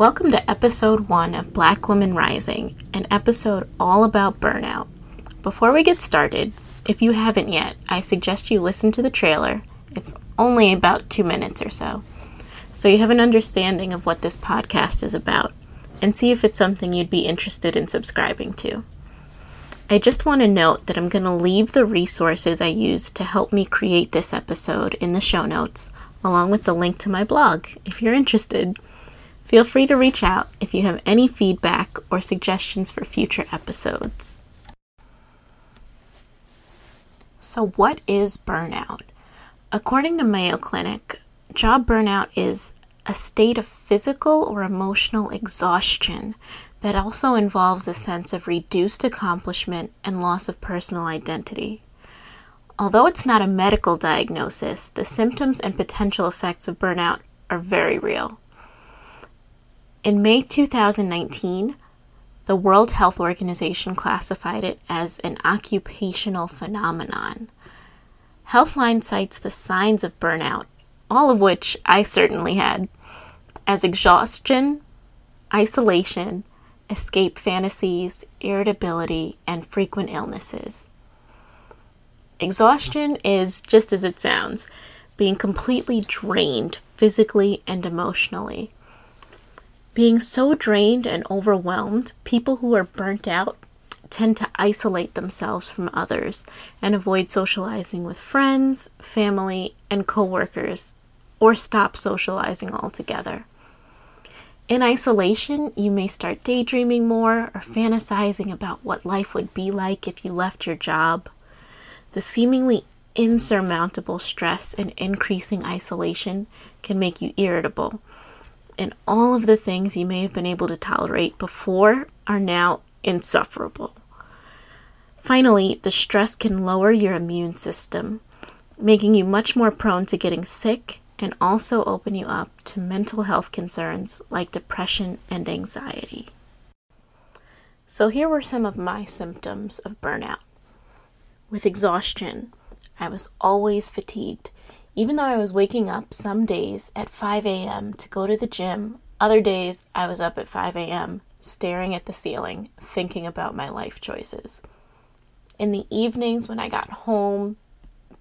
Welcome to episode one of Black Women Rising, an episode all about burnout. Before we get started, if you haven't yet, I suggest you listen to the trailer. It's only about two minutes or so, so you have an understanding of what this podcast is about, and see if it's something you'd be interested in subscribing to. I just want to note that I'm going to leave the resources I used to help me create this episode in the show notes, along with the link to my blog if you're interested. Feel free to reach out if you have any feedback or suggestions for future episodes. So, what is burnout? According to Mayo Clinic, job burnout is a state of physical or emotional exhaustion that also involves a sense of reduced accomplishment and loss of personal identity. Although it's not a medical diagnosis, the symptoms and potential effects of burnout are very real. In May 2019, the World Health Organization classified it as an occupational phenomenon. Healthline cites the signs of burnout, all of which I certainly had, as exhaustion, isolation, escape fantasies, irritability, and frequent illnesses. Exhaustion is just as it sounds being completely drained physically and emotionally. Being so drained and overwhelmed, people who are burnt out tend to isolate themselves from others and avoid socializing with friends, family, and coworkers, or stop socializing altogether. In isolation, you may start daydreaming more or fantasizing about what life would be like if you left your job. The seemingly insurmountable stress and increasing isolation can make you irritable, and all of the things you may have been able to tolerate before are now insufferable. Finally, the stress can lower your immune system, making you much more prone to getting sick and also open you up to mental health concerns like depression and anxiety. So, here were some of my symptoms of burnout. With exhaustion, I was always fatigued. Even though I was waking up some days at 5 a.m. to go to the gym, other days I was up at 5 a.m. staring at the ceiling, thinking about my life choices. In the evenings when I got home,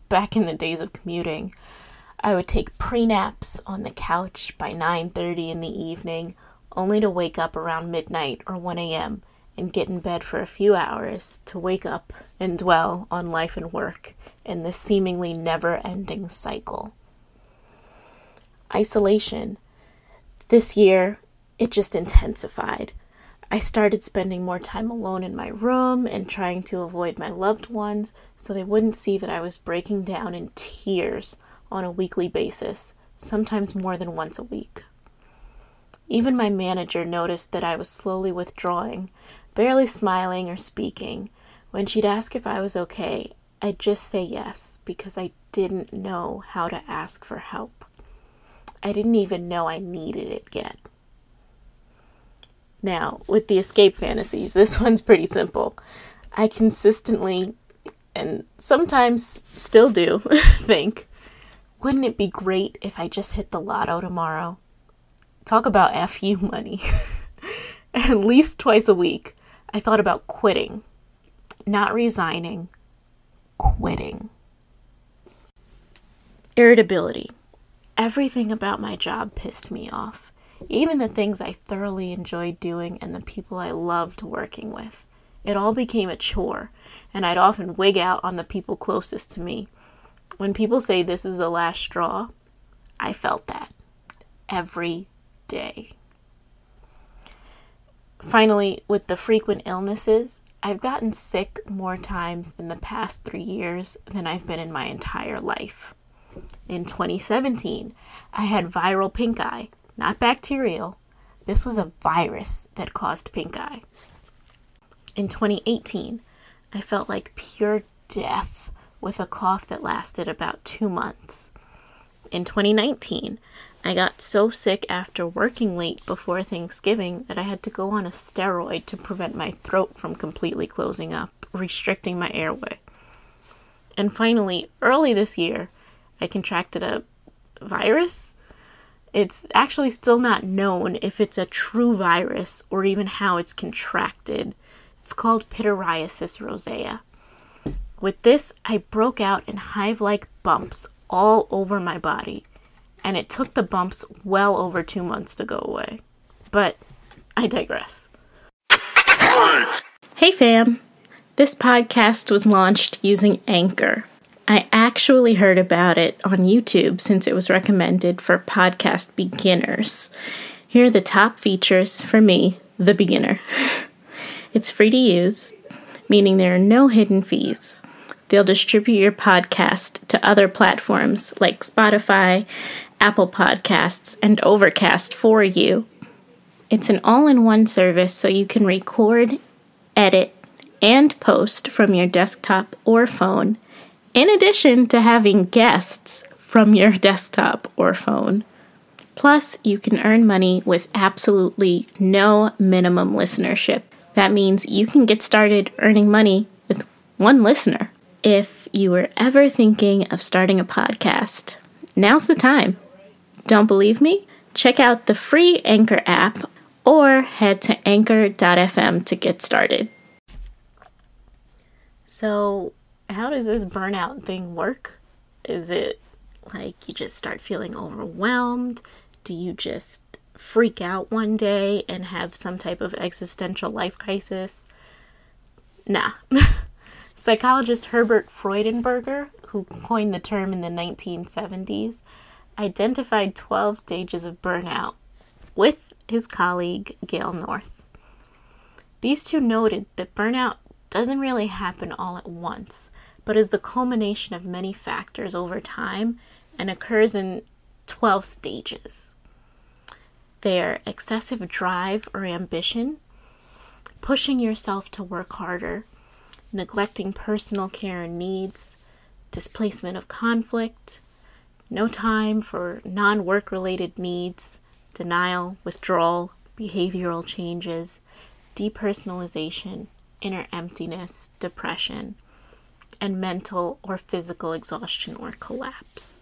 back in the days of commuting, I would take pre-naps on the couch by 9:30 in the evening, only to wake up around midnight or 1 a.m. and get in bed for a few hours to wake up and dwell on life and work in this seemingly never-ending cycle. Isolation. This year, it just intensified. I started spending more time alone in my room and trying to avoid my loved ones so they wouldn't see that I was breaking down in tears on a weekly basis, sometimes more than once a week. Even my manager noticed that I was slowly withdrawing, barely smiling or speaking. When she'd ask if I was okay, I'd just say yes because I didn't know how to ask for help. I didn't even know I needed it yet. Now, with the escape fantasies, this one's pretty simple. I consistently, and sometimes still do, think wouldn't it be great if I just hit the lotto tomorrow? Talk about FU money. At least twice a week, I thought about quitting, not resigning, quitting. Irritability. Everything about my job pissed me off, even the things I thoroughly enjoyed doing and the people I loved working with. It all became a chore, and I'd often wig out on the people closest to me when people say this is the last straw, I felt that every day. Finally, with the frequent illnesses, I've gotten sick more times in the past three years than I've been in my entire life. In 2017, I had viral pink eye, not bacterial. This was a virus that caused pink eye. In 2018, I felt like pure death with a cough that lasted about two months. In 2019, I got so sick after working late before Thanksgiving that I had to go on a steroid to prevent my throat from completely closing up, restricting my airway. And finally, early this year, I contracted a virus It's actually still not known if it's a true virus or even how it's contracted. It's called pityriasis rosea. With this, I broke out in hive like bumps all over my body, and it took the bumps well over two months to go away. But I digress. Hey fam! This podcast was launched using Anchor. I actually heard about it on YouTube since it was recommended for podcast beginners. Here are the top features for me, the beginner. It's free to use, meaning there are no hidden fees. They'll distribute your podcast to other platforms like Spotify, Apple Podcasts, and Overcast for you. It's an all in one service so you can record, edit, and post from your desktop or phone, in addition to having guests from your desktop or phone. Plus, you can earn money with absolutely no minimum listenership. That means you can get started earning money with one listener. If you were ever thinking of starting a podcast, now's the time. Don't believe me? Check out the free Anchor app or head to anchor.fm to get started. So, how does this burnout thing work? Is it like you just start feeling overwhelmed? Do you just freak out one day and have some type of existential life crisis? Nah. Psychologist Herbert Freudenberger, who coined the term in the 1970s, identified 12 stages of burnout with his colleague Gail North. These two noted that burnout doesn't really happen all at once, but is the culmination of many factors over time and occurs in 12 stages. They are excessive drive or ambition, pushing yourself to work harder, neglecting personal care and needs, displacement of conflict, no time for non work related needs, denial, withdrawal, behavioral changes, depersonalization, inner emptiness, depression, and mental or physical exhaustion or collapse.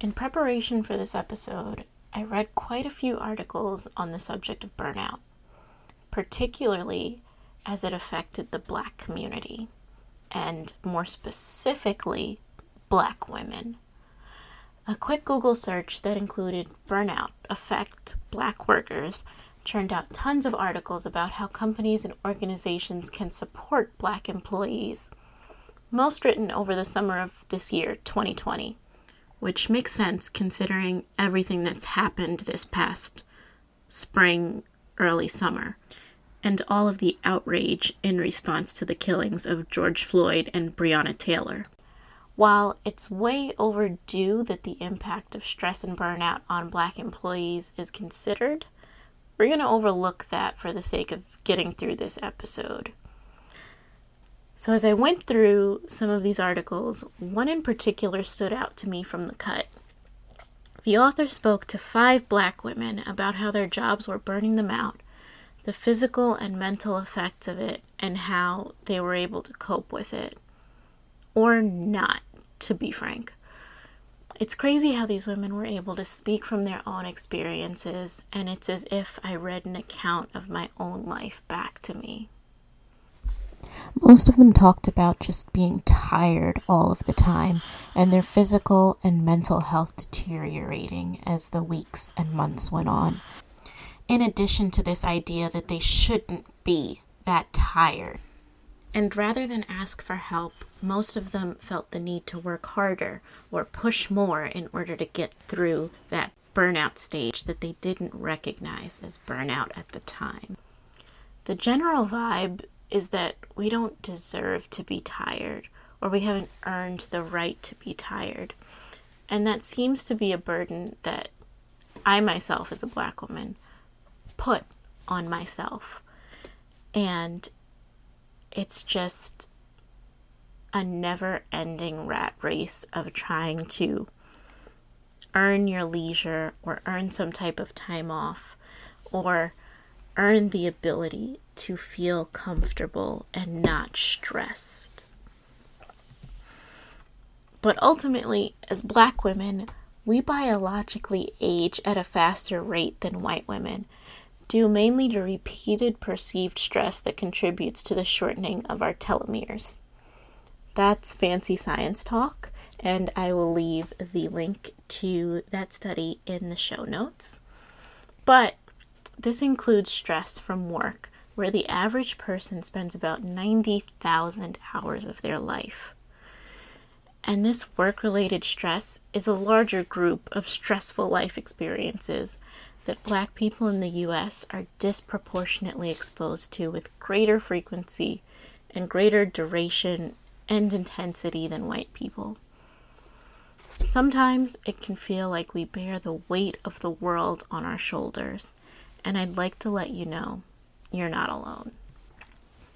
In preparation for this episode, I read quite a few articles on the subject of burnout, particularly as it affected the black community, and more specifically, black women. A quick Google search that included burnout affect black workers churned out tons of articles about how companies and organizations can support black employees, most written over the summer of this year, 2020, which makes sense considering everything that's happened this past spring, early summer and all of the outrage in response to the killings of George Floyd and Breonna Taylor. While it's way overdue that the impact of stress and burnout on black employees is considered, we're going to overlook that for the sake of getting through this episode. So, as I went through some of these articles, one in particular stood out to me from the cut. The author spoke to five black women about how their jobs were burning them out the physical and mental effects of it and how they were able to cope with it. Or not, to be frank. It's crazy how these women were able to speak from their own experiences, and it's as if I read an account of my own life back to me. Most of them talked about just being tired all of the time and their physical and mental health deteriorating as the weeks and months went on in addition to this idea that they shouldn't be that tired. And rather than ask for help, most of them felt the need to work harder or push more in order to get through that burnout stage that they didn't recognize as burnout at the time. The general vibe is that we don't deserve to be tired or we haven't earned the right to be tired. And that seems to be a burden that I myself, as a black woman, put on myself. And it's just a never ending rat race of trying to earn your leisure or earn some type of time off or earn the ability to feel comfortable and not stressed. But ultimately, as black women, we biologically age at a faster rate than white women, due mainly to repeated perceived stress that contributes to the shortening of our telomeres. That's fancy science talk, and I will leave the link to that study in the show notes. But this includes stress from work, where the average person spends about 90,000 hours of their life. And this work related stress is a larger group of stressful life experiences that black people in the US are disproportionately exposed to with greater frequency and greater duration and intensity than white people. Sometimes it can feel like we bear the weight of the world on our shoulders, and I'd like to let you know you're not alone.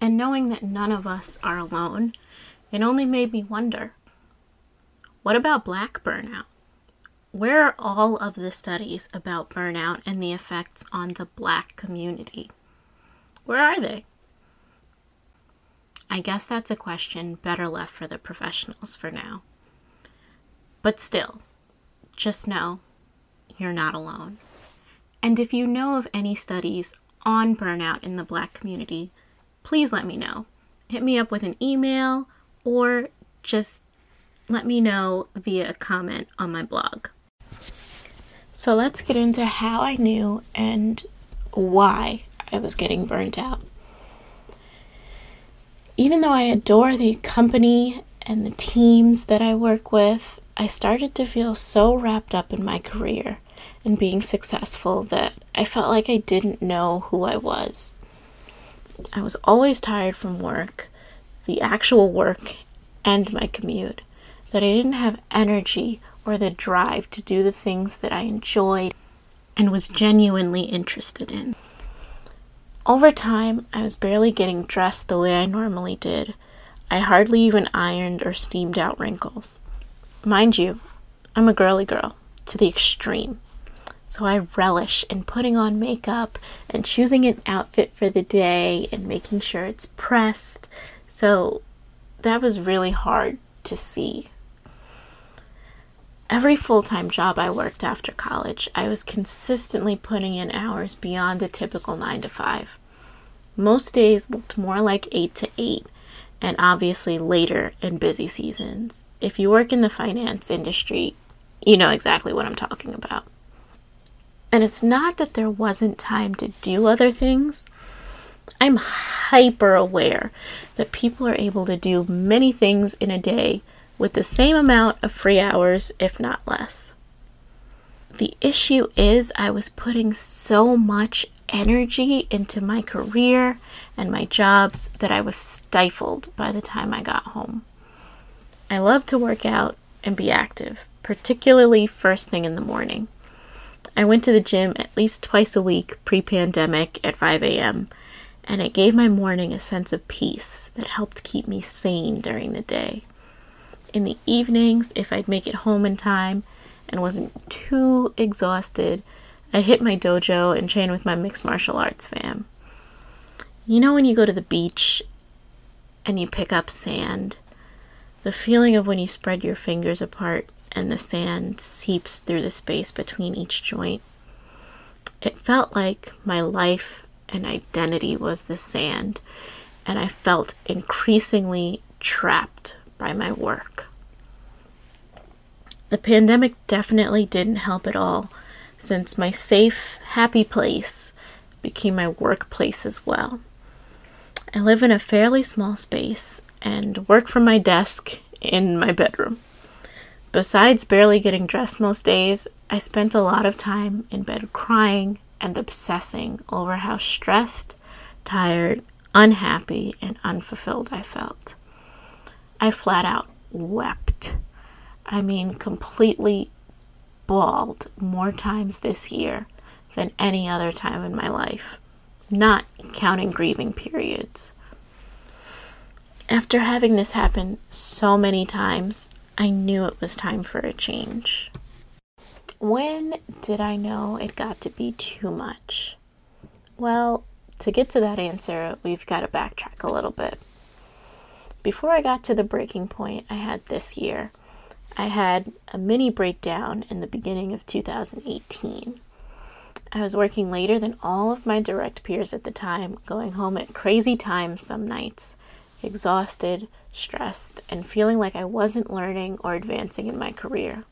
And knowing that none of us are alone, it only made me wonder what about black burnout? Where are all of the studies about burnout and the effects on the black community? Where are they? I guess that's a question better left for the professionals for now. But still, just know you're not alone. And if you know of any studies on burnout in the black community, please let me know. Hit me up with an email or just let me know via a comment on my blog. So let's get into how I knew and why I was getting burnt out. Even though I adore the company and the teams that I work with, I started to feel so wrapped up in my career and being successful that I felt like I didn't know who I was. I was always tired from work, the actual work, and my commute, that I didn't have energy or the drive to do the things that I enjoyed and was genuinely interested in. Over time, I was barely getting dressed the way I normally did. I hardly even ironed or steamed out wrinkles. Mind you, I'm a girly girl to the extreme. So I relish in putting on makeup and choosing an outfit for the day and making sure it's pressed. So that was really hard to see. Every full time job I worked after college, I was consistently putting in hours beyond a typical 9 to 5. Most days looked more like 8 to 8, and obviously later in busy seasons. If you work in the finance industry, you know exactly what I'm talking about. And it's not that there wasn't time to do other things. I'm hyper aware that people are able to do many things in a day with the same amount of free hours, if not less. The issue is, I was putting so much energy into my career and my jobs that I was stifled by the time I got home. I love to work out and be active, particularly first thing in the morning. I went to the gym at least twice a week pre pandemic at 5 a.m., and it gave my morning a sense of peace that helped keep me sane during the day. In the evenings, if I'd make it home in time and wasn't too exhausted, I'd hit my dojo and train with my mixed martial arts fam. You know, when you go to the beach and you pick up sand, the feeling of when you spread your fingers apart and the sand seeps through the space between each joint. It felt like my life and identity was the sand, and I felt increasingly trapped by my work. The pandemic definitely didn't help at all since my safe, happy place became my workplace as well. I live in a fairly small space and work from my desk in my bedroom. Besides barely getting dressed most days, I spent a lot of time in bed crying and obsessing over how stressed, tired, unhappy, and unfulfilled I felt. I flat out wept. I mean, completely bawled more times this year than any other time in my life, not counting grieving periods. After having this happen so many times, I knew it was time for a change. When did I know it got to be too much? Well, to get to that answer, we've got to backtrack a little bit. Before I got to the breaking point I had this year, I had a mini breakdown in the beginning of 2018. I was working later than all of my direct peers at the time, going home at crazy times some nights, exhausted, stressed, and feeling like I wasn't learning or advancing in my career.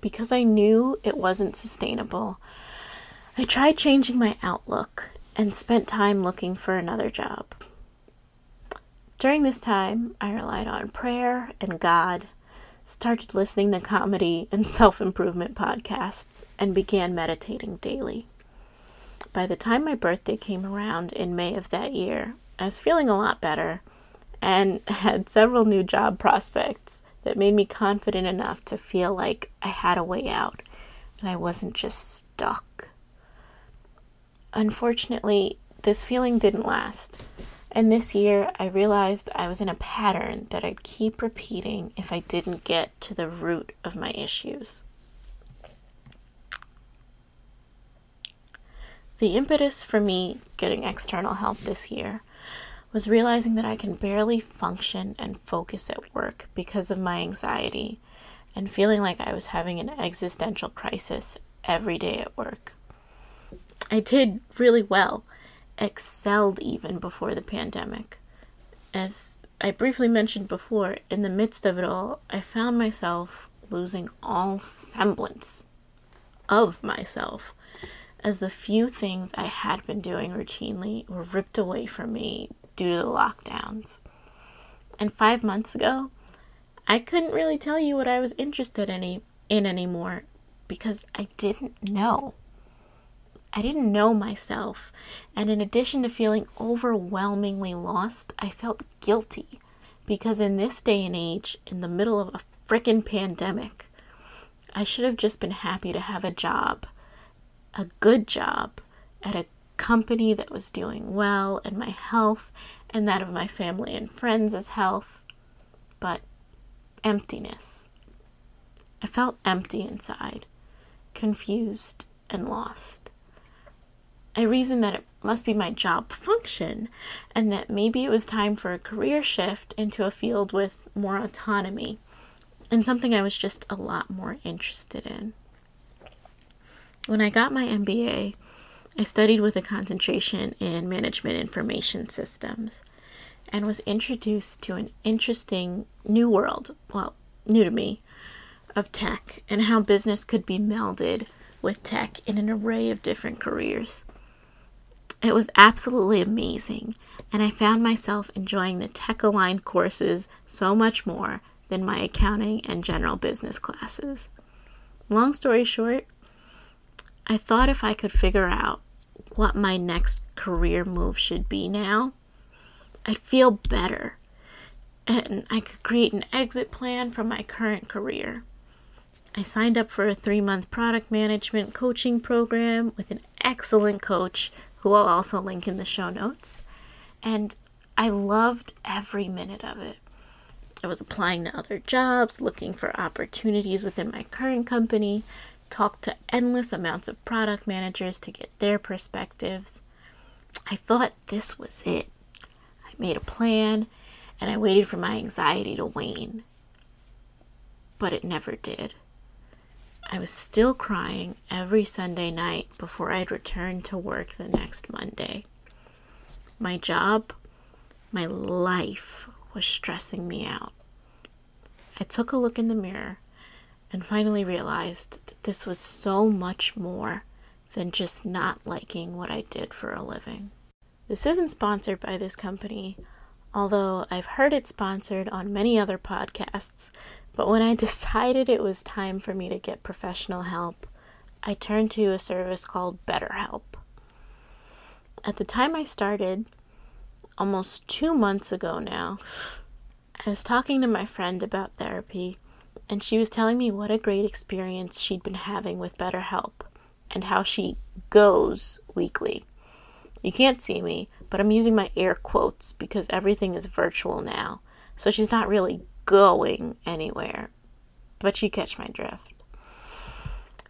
Because I knew it wasn't sustainable, I tried changing my outlook and spent time looking for another job. During this time, I relied on prayer and God, started listening to comedy and self improvement podcasts, and began meditating daily. By the time my birthday came around in May of that year, I was feeling a lot better and had several new job prospects that made me confident enough to feel like I had a way out and I wasn't just stuck. Unfortunately, this feeling didn't last. And this year, I realized I was in a pattern that I'd keep repeating if I didn't get to the root of my issues. The impetus for me getting external help this year was realizing that I can barely function and focus at work because of my anxiety and feeling like I was having an existential crisis every day at work. I did really well excelled even before the pandemic. As I briefly mentioned before, in the midst of it all, I found myself losing all semblance of myself as the few things I had been doing routinely were ripped away from me due to the lockdowns. And five months ago, I couldn't really tell you what I was interested in, any, in anymore because I didn't know. I didn't know myself, and in addition to feeling overwhelmingly lost, I felt guilty because in this day and age, in the middle of a frickin' pandemic, I should have just been happy to have a job, a good job, at a company that was doing well, and my health and that of my family and friends' as health, but emptiness. I felt empty inside, confused and lost. I reasoned that it must be my job function and that maybe it was time for a career shift into a field with more autonomy and something I was just a lot more interested in. When I got my MBA, I studied with a concentration in management information systems and was introduced to an interesting new world, well, new to me, of tech and how business could be melded with tech in an array of different careers. It was absolutely amazing, and I found myself enjoying the tech aligned courses so much more than my accounting and general business classes. Long story short, I thought if I could figure out what my next career move should be now, I'd feel better and I could create an exit plan from my current career. I signed up for a three month product management coaching program with an excellent coach I'll also link in the show notes. And I loved every minute of it. I was applying to other jobs, looking for opportunities within my current company, talked to endless amounts of product managers to get their perspectives. I thought this was it. I made a plan and I waited for my anxiety to wane. But it never did. I was still crying every Sunday night before I'd return to work the next Monday. My job, my life was stressing me out. I took a look in the mirror and finally realized that this was so much more than just not liking what I did for a living. This isn't sponsored by this company, although I've heard it sponsored on many other podcasts, but when I decided it was time for me to get professional help, I turned to a service called BetterHelp. At the time I started, almost two months ago now, I was talking to my friend about therapy, and she was telling me what a great experience she'd been having with BetterHelp and how she goes weekly. You can't see me, but I'm using my air quotes because everything is virtual now, so she's not really going anywhere. But you catch my drift.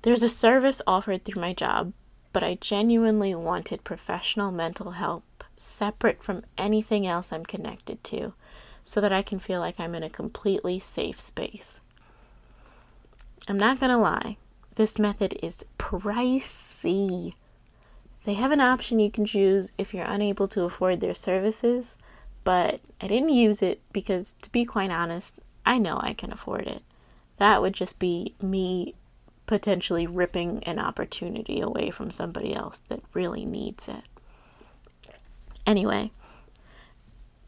There's a service offered through my job, but I genuinely wanted professional mental help separate from anything else I'm connected to. so that I can feel like I'm in a completely safe space. I'm not going to lie, this method is pricey. They have an option you can choose if you're unable to afford their services, but I didn't use it because, to be quite honest, I know I can afford it. That would just be me potentially ripping an opportunity away from somebody else that really needs it. Anyway,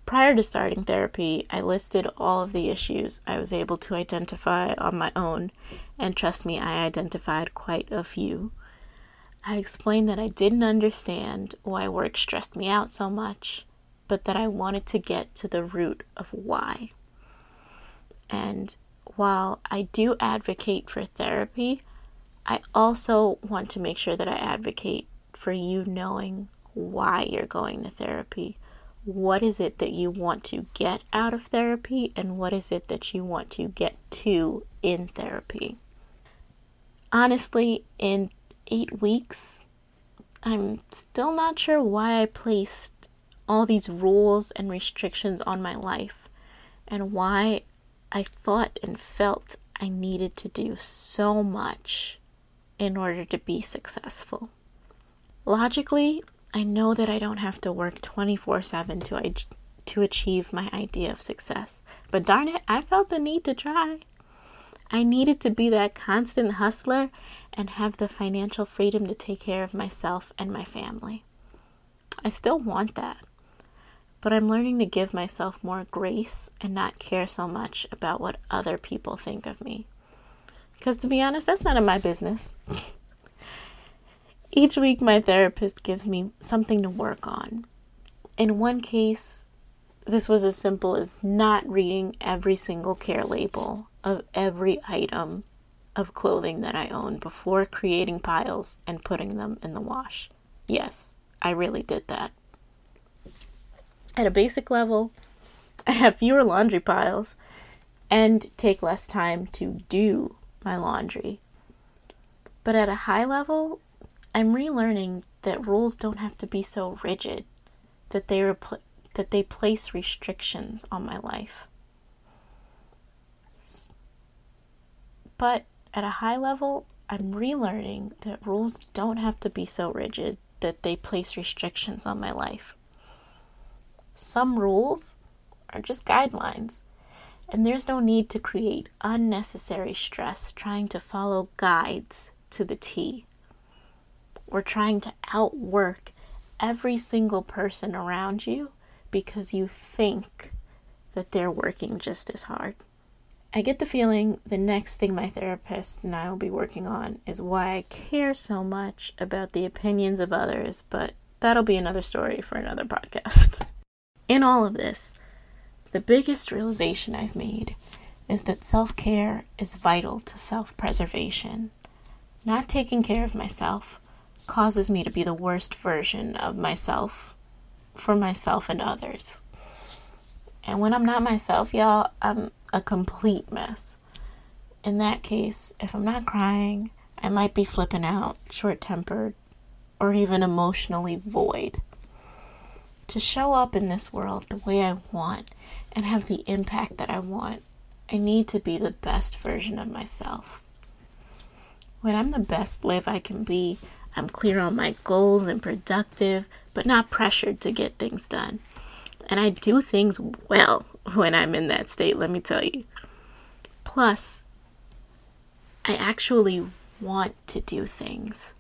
prior to starting therapy, I listed all of the issues I was able to identify on my own, and trust me, I identified quite a few. I explained that I didn't understand why work stressed me out so much, but that I wanted to get to the root of why. And while I do advocate for therapy, I also want to make sure that I advocate for you knowing why you're going to therapy. What is it that you want to get out of therapy, and what is it that you want to get to in therapy? Honestly, in eight weeks, I'm still not sure why I placed all these rules and restrictions on my life and why I thought and felt I needed to do so much in order to be successful. Logically, I know that I don't have to work 24 7 to, to achieve my idea of success, but darn it, I felt the need to try. I needed to be that constant hustler and have the financial freedom to take care of myself and my family. I still want that, but I'm learning to give myself more grace and not care so much about what other people think of me. Because to be honest, that's none of my business. Each week, my therapist gives me something to work on. In one case, this was as simple as not reading every single care label of every item of clothing that I own before creating piles and putting them in the wash. Yes, I really did that. At a basic level, I have fewer laundry piles and take less time to do my laundry. But at a high level, I'm relearning that rules don't have to be so rigid, that they repl- that they place restrictions on my life. But at a high level, I'm relearning that rules don't have to be so rigid that they place restrictions on my life. Some rules are just guidelines, and there's no need to create unnecessary stress trying to follow guides to the T or trying to outwork every single person around you because you think that they're working just as hard. I get the feeling the next thing my therapist and I will be working on is why I care so much about the opinions of others, but that'll be another story for another podcast. In all of this, the biggest realization I've made is that self care is vital to self preservation. Not taking care of myself causes me to be the worst version of myself for myself and others. And when I'm not myself, y'all, I'm a complete mess. In that case, if I'm not crying, I might be flipping out, short tempered, or even emotionally void. To show up in this world the way I want and have the impact that I want, I need to be the best version of myself. When I'm the best live I can be, I'm clear on my goals and productive, but not pressured to get things done. And I do things well when I'm in that state, let me tell you. Plus, I actually want to do things.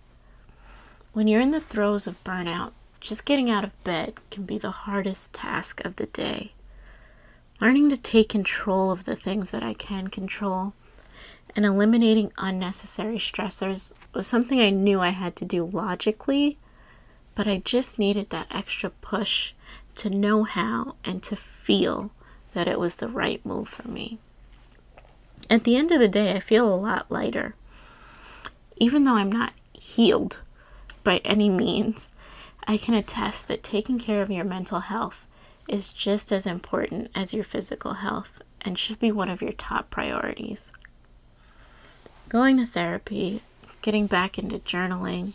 When you're in the throes of burnout, just getting out of bed can be the hardest task of the day. Learning to take control of the things that I can control and eliminating unnecessary stressors was something I knew I had to do logically, but I just needed that extra push to know how and to feel that it was the right move for me. At the end of the day, I feel a lot lighter. Even though I'm not healed by any means, I can attest that taking care of your mental health is just as important as your physical health and should be one of your top priorities. Going to therapy, getting back into journaling,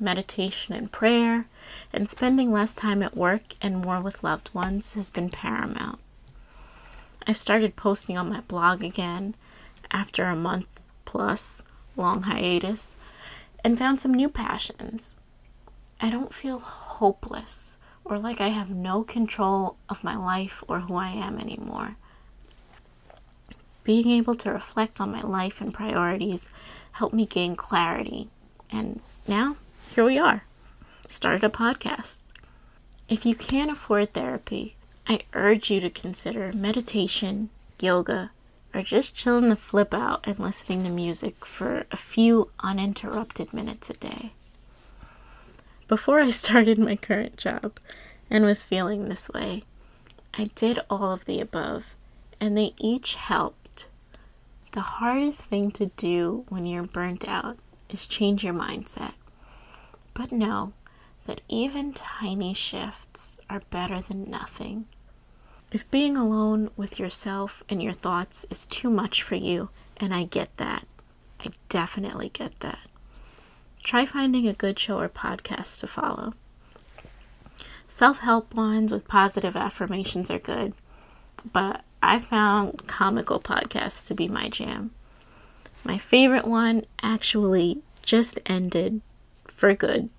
meditation and prayer, and spending less time at work and more with loved ones has been paramount. I've started posting on my blog again after a month plus long hiatus and found some new passions. I don't feel hopeless or like I have no control of my life or who I am anymore. Being able to reflect on my life and priorities helped me gain clarity. And now, here we are. Started a podcast. If you can't afford therapy, I urge you to consider meditation, yoga, or just chilling the flip out and listening to music for a few uninterrupted minutes a day. Before I started my current job and was feeling this way, I did all of the above, and they each helped. The hardest thing to do when you're burnt out is change your mindset. But know that even tiny shifts are better than nothing. If being alone with yourself and your thoughts is too much for you, and I get that, I definitely get that, try finding a good show or podcast to follow. Self help ones with positive affirmations are good, but I found comical podcasts to be my jam. My favorite one actually just ended for good,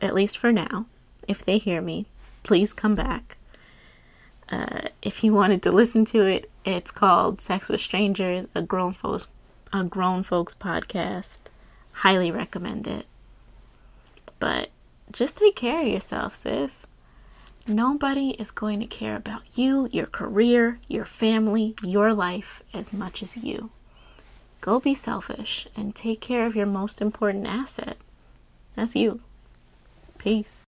at least for now. If they hear me, please come back. Uh, if you wanted to listen to it, it's called Sex with Strangers, a grown folks a grown folks podcast. Highly recommend it. But just take care of yourself, sis. Nobody is going to care about you, your career, your family, your life as much as you. Go be selfish and take care of your most important asset. That's you. Peace.